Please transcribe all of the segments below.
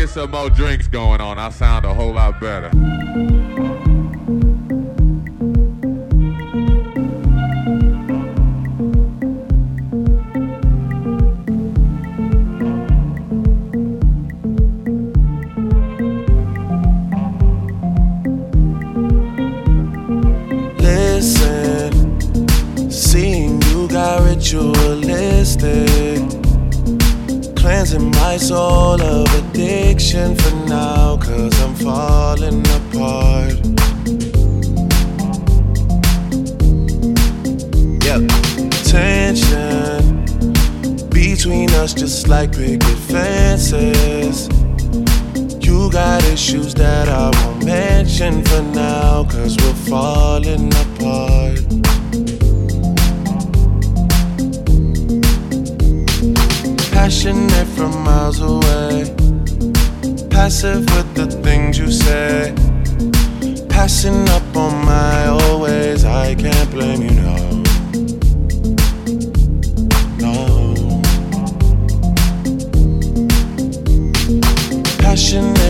get some more drinks going on. I sound a whole lot better. I won't mention for now, cause we're falling apart. Passionate from miles away, passive with the things you say. Passing up on my always, I can't blame you, no. No. passionate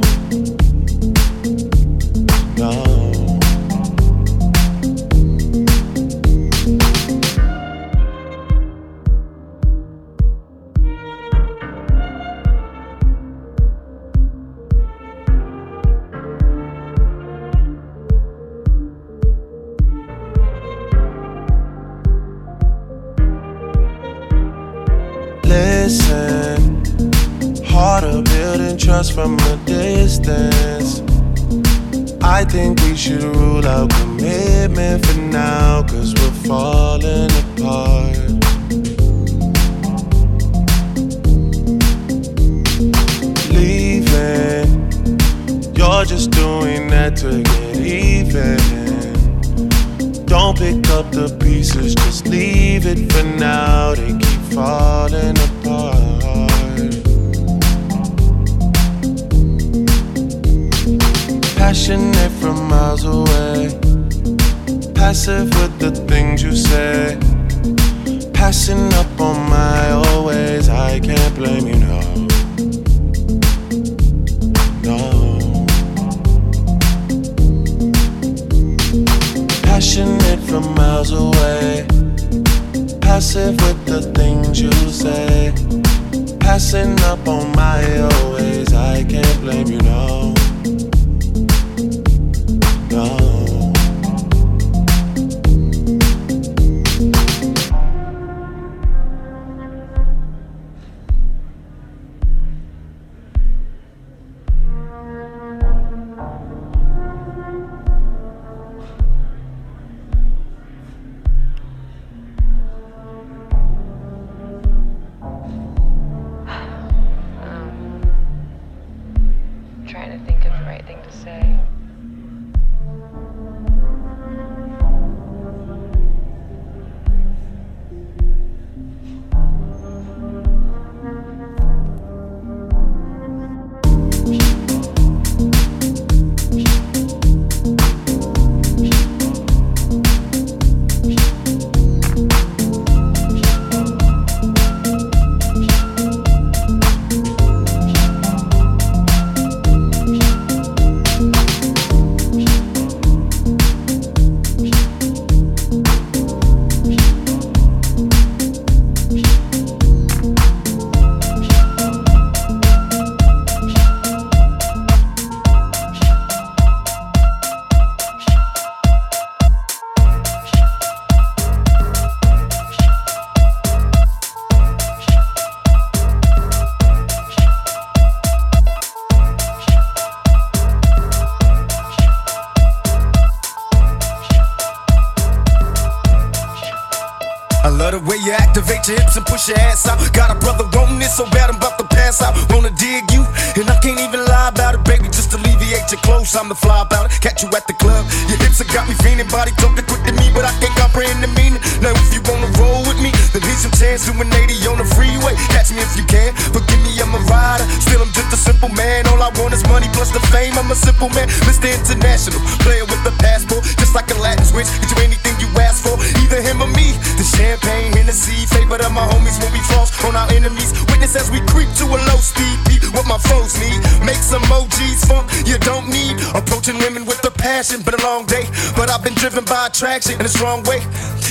Passing up on my always, I can't blame you, no. No. passionate from miles away. Passive with the things you say. Passing up on my always. I can't blame you, no. No. Your hips and push your ass out. Got a brother wanting it so bad I'm about to pass out. Wanna dig you, and I can't even lie about it, baby. Alleviate your clothes, I'm the fly about it. Catch you at the club, your hips have got me feeling. Body talking quick to me, but I can't comprehend the meaning. Now if you wanna roll with me, then here's your chance to an 80 on the freeway. Catch me if you can. Forgive me, I'm a rider. Still, I'm just a simple man. All I want is money plus the fame. I'm a simple man, Mr. International. Player with the passport, just like a Latin switch. Get you anything you ask for, either him or me. The champagne, Hennessy, favorite of my homies when we floss on our enemies. Witness as we creep to a low speed. Beat what my foes need. Make some emojis funk you don't need. Approaching women with a passion, been a long day, but I've been driven by attraction in the wrong way.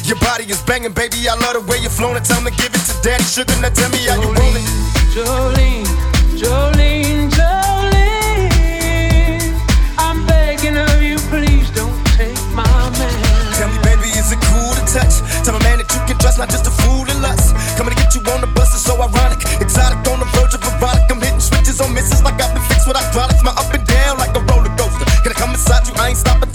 Your body is banging, baby. I love the way you're flowing. Tell me, give it to daddy. Sugar, now tell me how you roll it. Jolene, Jolene, Jolene. I'm begging of you, please don't take my man. Tell me, baby, is it cool to touch? Tell a man that you can trust, not just a fool to lust. Coming to get you on the bus is so ironic. Exotic on the verge of erotic. I'm hitting switches on misses like I've been fixed with hydraulics. My up and ain't stopping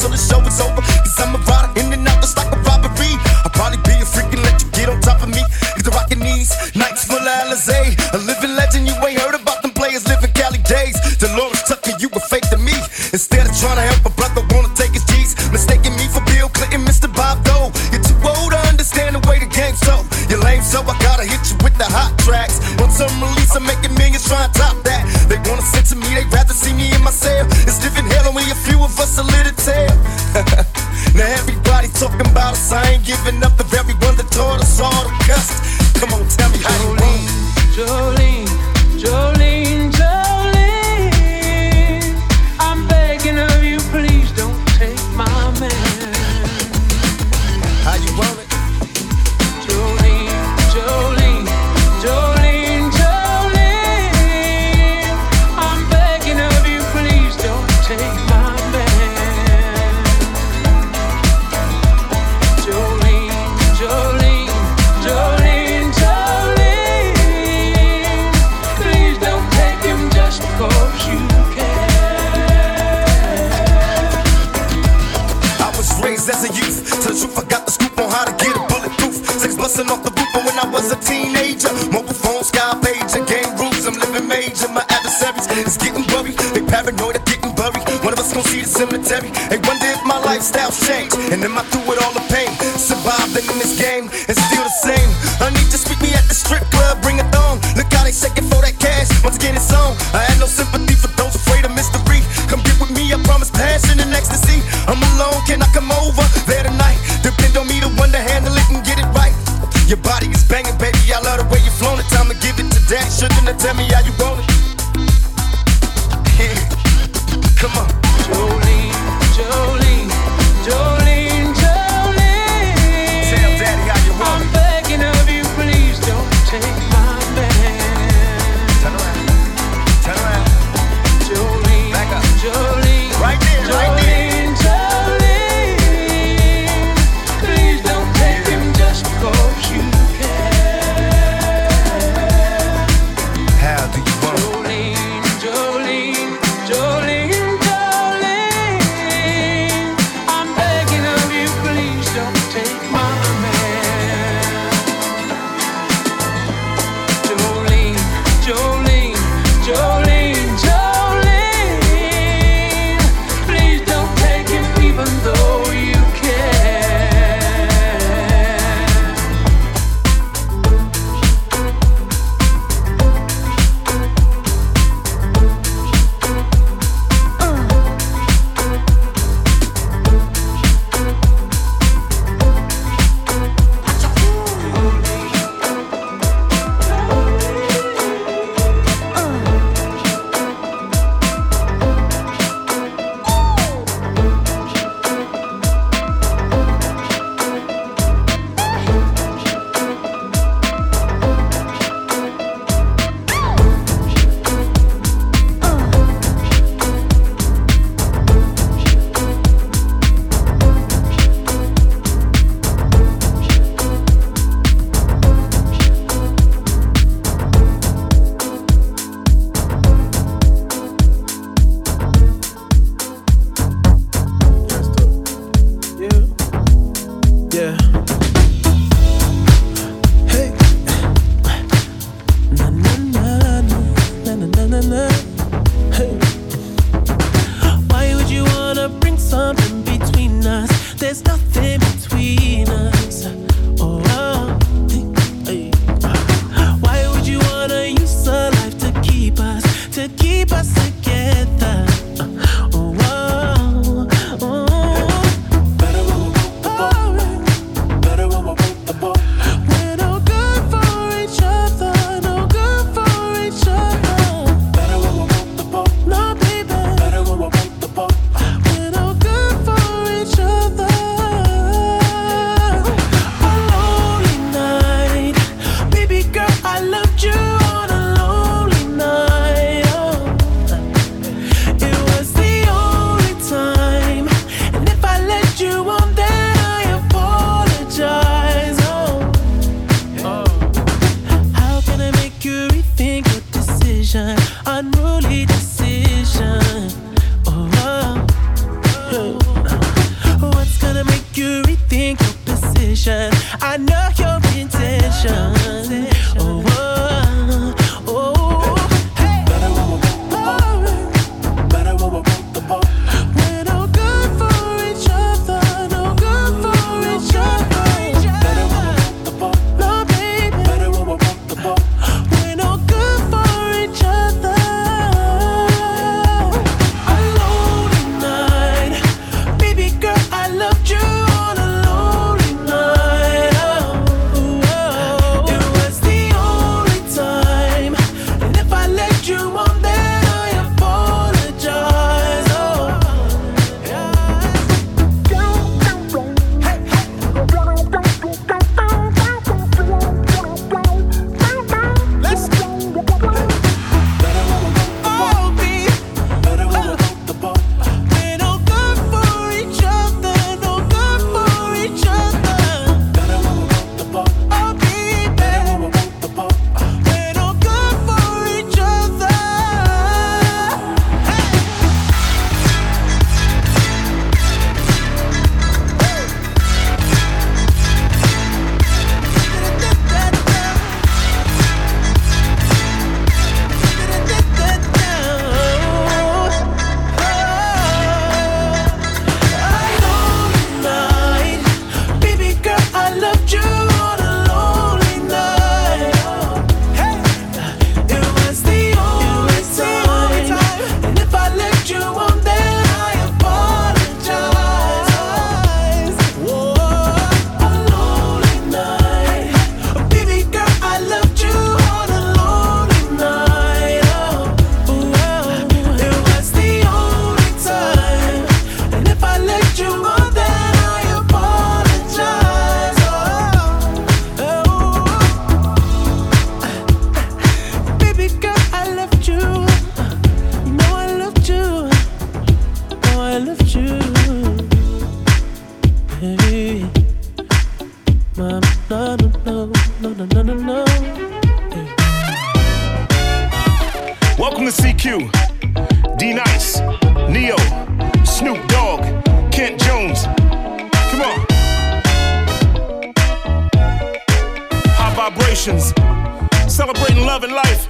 celebrating love and life.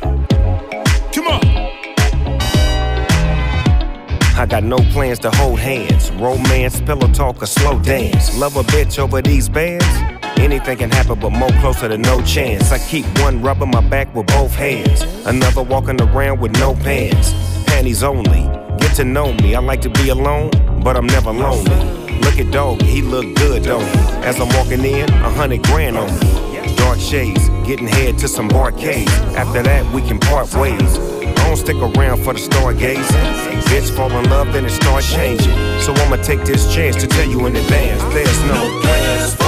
Come on. I got no plans to hold hands. Romance, pillow talk, or slow dance. Love a bitch over these bands. Anything can happen, but more closer to no chance. I keep one rubbing my back with both hands, another walking around with no pants. Panties only. Get to know me. I like to be alone, but I'm never lonely. Look at dog, he look good, don't he? As I'm walking in, a hundred grand on me dark shades, getting head to some barcades. After that, we can part ways. I don't stick around for the stargaze. Bitch, fall in love, then it starts changing. So I'ma take this chance to tell you in advance, there's no plans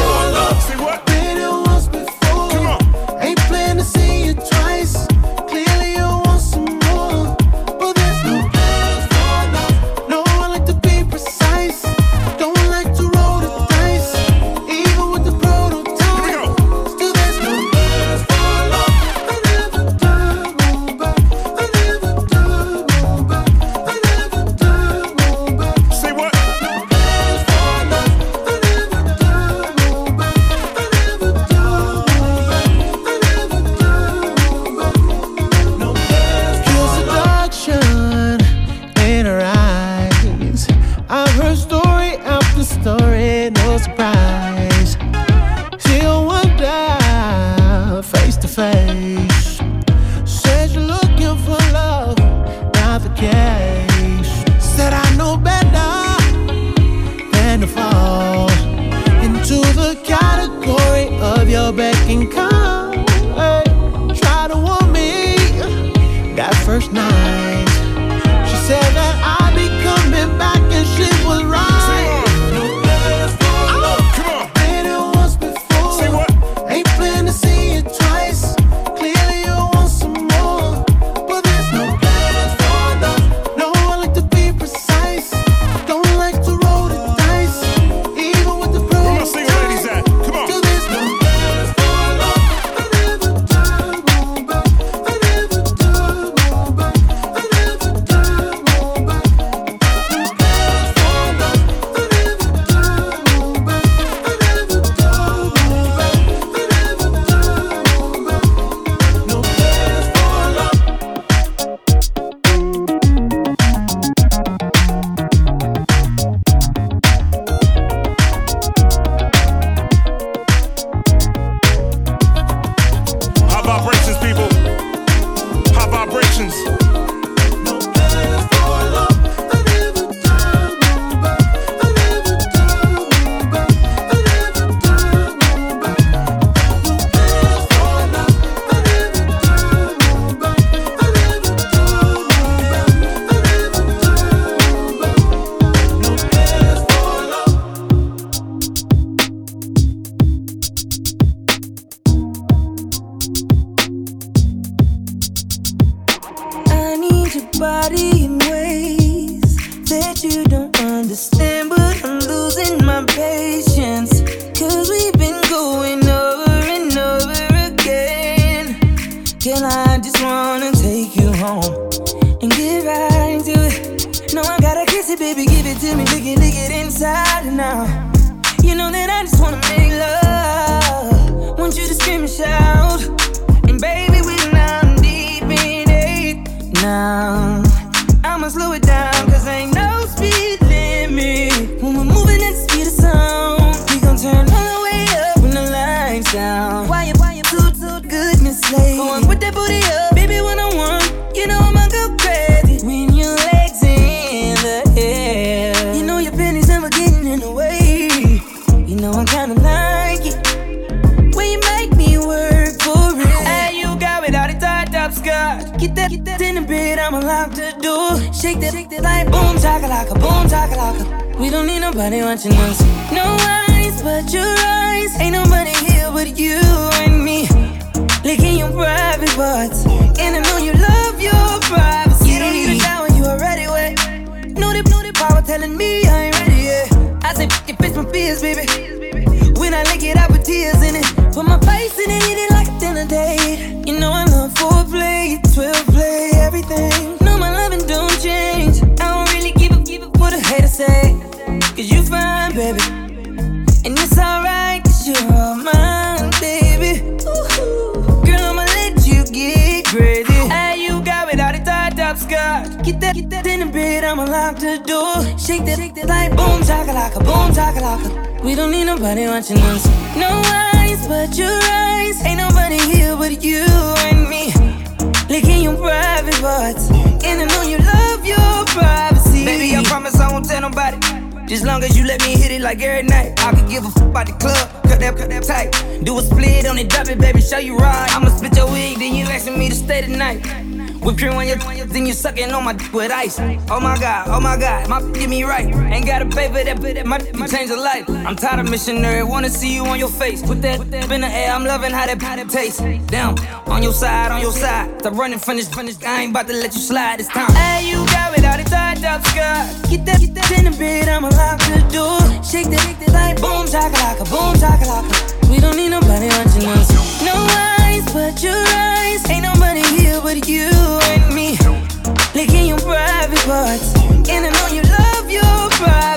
first night. She said that I'd be coming back, and she was right. Baby, give it to me, lick it, lick it inside now. You know that I just wanna make love. Want you to scream and shout. And baby, we're now deep in it now. I'ma slow it We don't need nobody watching us. No eyes but your eyes. Ain't nobody here but you and me. Licking your private parts. And I know you love your privacy. You don't need a shower, you already wet. No the, know the power telling me I ain't ready yet. I say, it fits my fears, baby. When I lick it, I put tears in it. Put my face in it, hit it like a dinner date. You know I love foreplay, That, in the bed, I'ma lock the door. Shake that, shake that like boom, chakalaka, boom, chakalaka. We don't need nobody watching us. No eyes but your eyes. Ain't nobody here but you and me. Licking your private parts. And I know you love your privacy. Baby, I promise I won't tell nobody. Just long as you let me hit it like every night. I could give a fuck about the club, cut that, cut that tight. Do a split on it, drop it, baby, show you right. I'ma split your wig, then you asking me to stay tonight. Whip cream on your then you sucking on my dick with ice. Oh my god, oh my god, my get me right. Ain't gotta pay for that, but my change a life. I'm tired of missionary, wanna see you on your face. Put that in the air, I'm loving how that, that tastes. Down, on your side, on your side. Stop running from this, from this. I ain't about to let you slide this time. Hey, you got without a tied up. Get that, get that in the bed, I'ma lock the door. Shake that, shake that like boom, chakalaka, boom, chakalaka. We don't need nobody watching us. No eyes but your eyes. Ain't nobody here but you and me. Licking your private parts. And I know you love your privacy.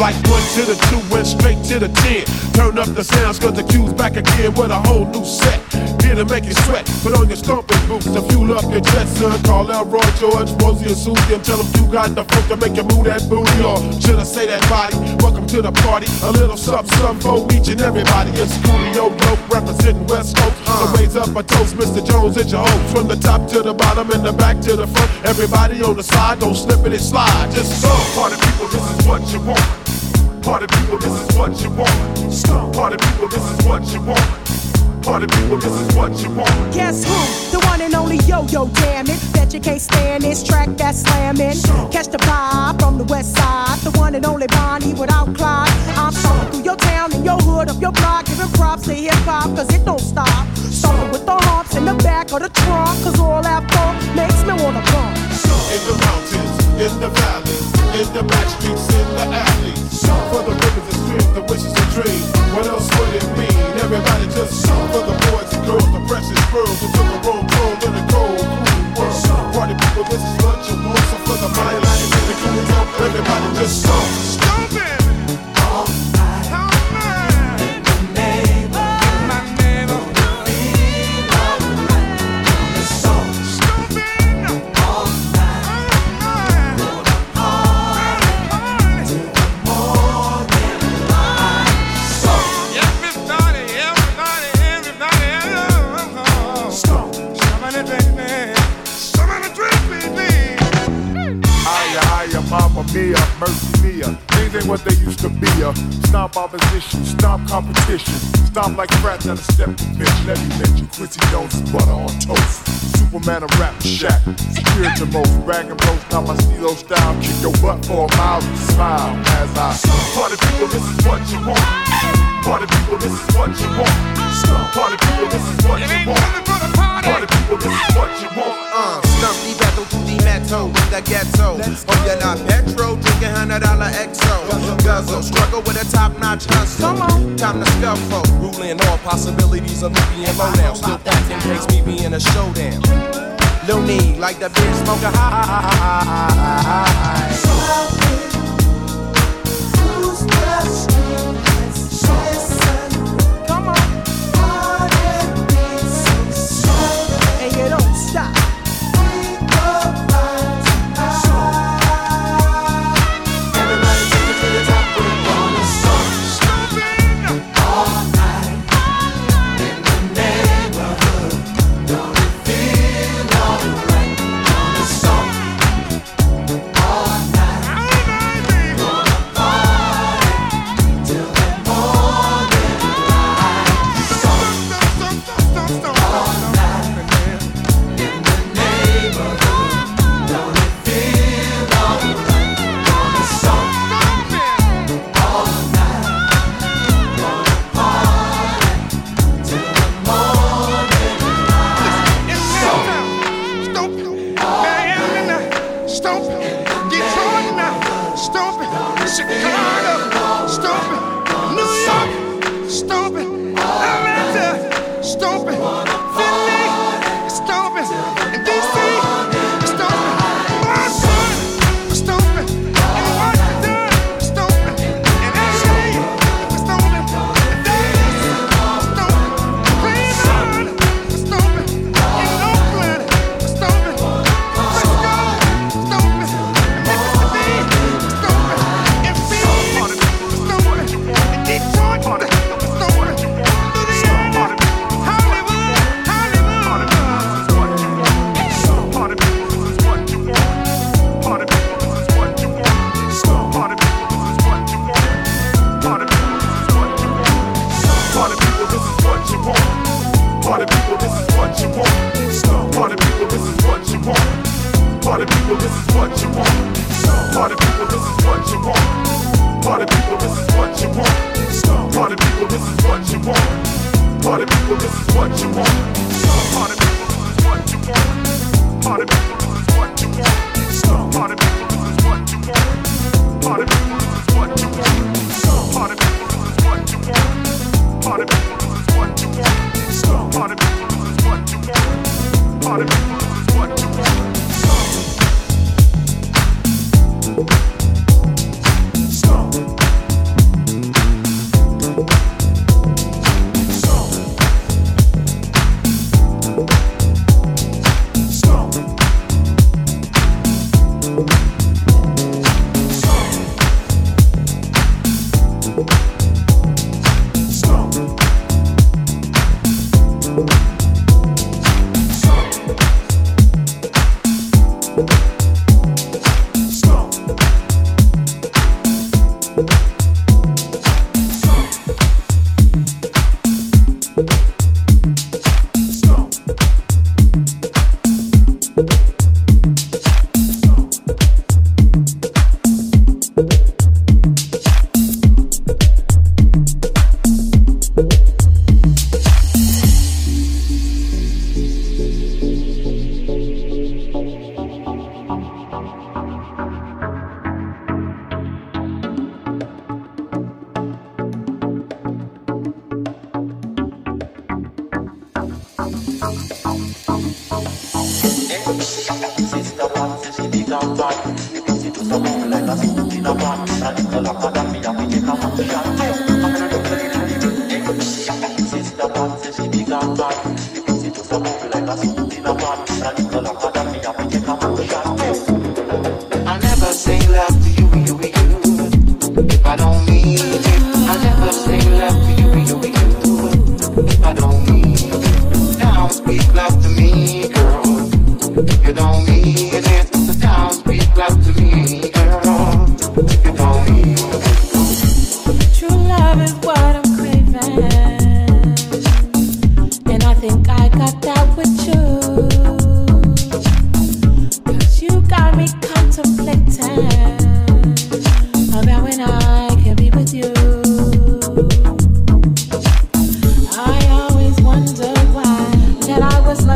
Like one to the two, went straight to the ten. Turn up the sounds, cause the cue's back again with a whole new set. Here to make you sweat, put on your stomping boots to fuel up your jet, son. Call out Roy George, Rosie and Susie, and tell them you got the funk to make you move that booty. Or should I say that body? Welcome to the party. A little something, something for each and everybody. It's Coolio Dope representing West Coast. So uh. raise up a toast, Mr. Jones, it's your host. From the top to the bottom and the back to the front. Everybody on the side, don't slip it and slide. Just go. Party people, this is what you want. Party people, this is what you want. Party people, this is what you want. Party people, this is what you want. Guess who? The one and only Yo-Yo, damn it. Bet you can't stand this track that's slamming. Catch the vibe from the west side. The one and only Bonnie without Clyde. I'm talking through your town and your hood up your block. Giving props to hip hop, cause it don't stop. Starting with the humps in the back of the trunk. Cause all that funk makes me wanna bump. In the mountains, in the valleys, in the back streets, in the alleys. For the rivers and streams, the wishes and dreams. What else would it mean? Everybody just for the boys and girls, the precious pearls who took a room home in the cold, cool world. Party people, this is what you want. So for the money, like and the cool everybody just stomp. fire, mama mia, mercy mia. Things ain't what they used to be. Uh. Stomp opposition, stomp competition. Stomp like rats at a step to bitch. Let me mention Quincy Jones butter on toast. Superman of rap shack. Superior to most. Rag and roast, now my stilo style. Kick your butt for a mile and smile as I. Party people, this is what you want. Party people, this is what you want. Party people, this is what you want. Party people, this is what you want. Uh, Stumpy battle to the metal in the ghetto. Hope you're not petro, drinking hundred dollar. Guzzle, struggle with a top notch hustle. Time to scuffle. Ruling all possibilities of me being low now. Still that in case me being a showdown. Like the big smoker high. And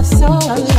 soul.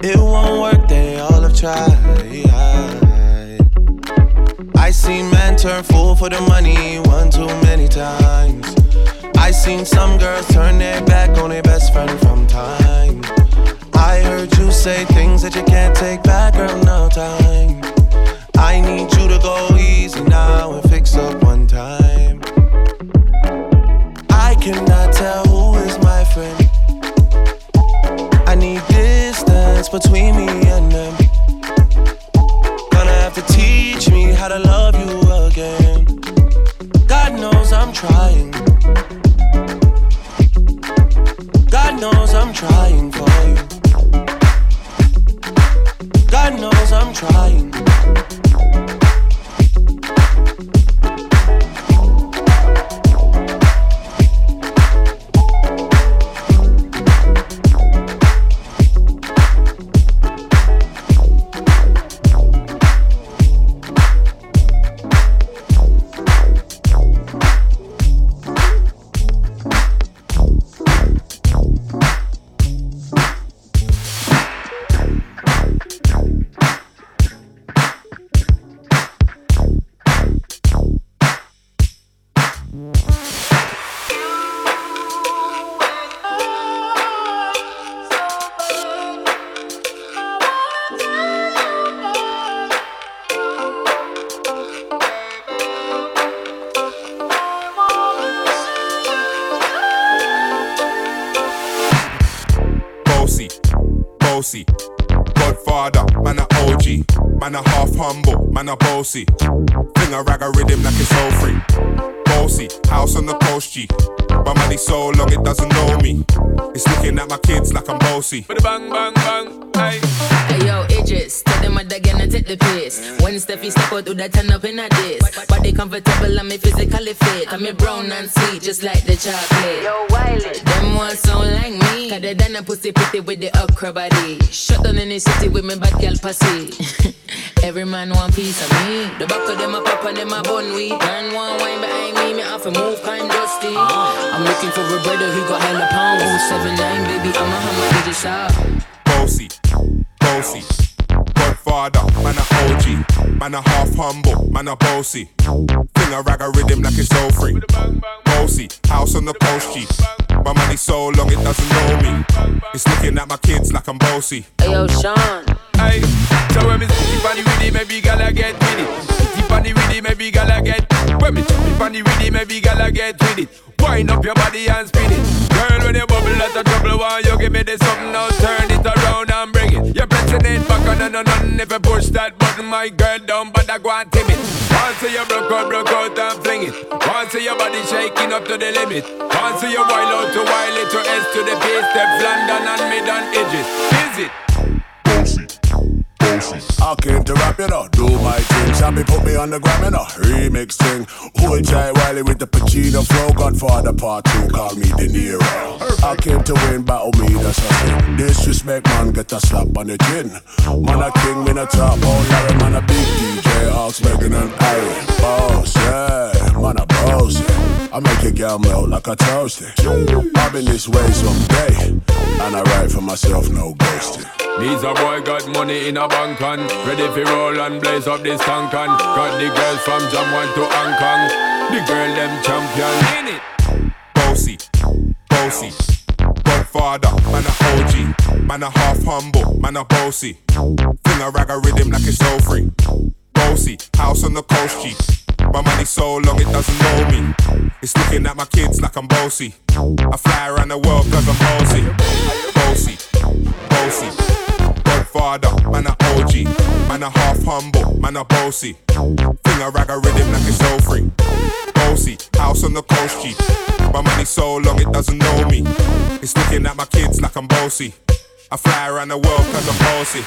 It won't work, they all have tried. I seen men turn fool for the money one too many times. I seen some girls turn their back on their best friend from time. I heard you say things that you can't take back, girl, no time. I need you to go easy now and fix up one time. I cannot tell who is my friend. Distance between me and them. Gonna have to teach me how to love you again. God knows I'm trying. God knows I'm trying for you. God knows I'm trying. Man a half humble, man a bossy. Fling a rag a rhythm like it's all free. Bossy, house on the coast G. My money so long it doesn't know me. It's looking at my kids like I'm bossy. Bang, bang, bang, hey. Hey yo, Idris, tell them what again and take the piss. When Steffi step out, do that turn up in a diss. Body comfortable, I'm physically fit. I'm a brown and sweet, just like the chocolate. Yo, Wiley, them ones sound like me. Cause they done a pussy pretty with the okra body. Shut down in the city with me bad girl pussy. Every man want piece of me. The back of them a pop and them a bun weed. Man want wine behind me, me have to move kind dusty. I'm looking for a brother who got hella pound. 079, baby, I'm a hammer, just out. Bossy, bossy. Godfather, man a OG. Man a half humble, man a bossy. Fling a rag a rhythm like it's all free. Bossy, house on the coast G. My money so long it doesn't know me. It's looking at my kids like I'm bossy. Hey yo, Sean. Hey, so when me sit on the rhythm, maybe gala get with it. On the rhythm, maybe gala get. When me chop on the rhythm, maybe gala get with it. Wind up your body and spin it. Girl, when you bubble, that's a trouble. Why you give me this something now? Turn it around and bring it. You're pressing it back on and on and if you push that button, my girl down, but I go and tame it. Once you broke out, broke out and fling it. Once your body shaking up to the limit. Once you wild out to wild it to S to the base, step London and mid and edges. Is it? I came to rap, you know, do my thing. Sammy put me on the gram, you know, remix thing. Hold Jai Wiley with the Pacino flow. Godfather part two, call me De Niro. I came to win, battle me, that's a thing. Disrespect, man, get a slap on the chin. Man, a king, me a top, oh, Larry, man, a big DJ, Ox, Megan, and Harry. Boss, yeah, man, a boss, yeah. I make your girl melt like a toasty. I've been this way someday, and I write for myself, no ghosting. These a boy got money in a bank and ready for roll and blaze up this tank and got the girls from Jamwan to Hong Kong. The girl them champion in it. Bossy, bossy. Godfather, man a OG. Man a half humble, man a bossy. Fling a rag a rhythm like it's all free. Bossy, house on the coast G. My money so long it doesn't know me. It's looking at my kids like I'm bossy. I fly around the world cause I'm bossy. Bossy, bossy. Godfather, man a OG. Man a half humble, man a bossy. Fling a rag a rhythm like it's all free. Bossy, house on the coast G. My money so long it doesn't know me. It's looking at my kids like I'm bossy. I fly around the world cause I'm bossy.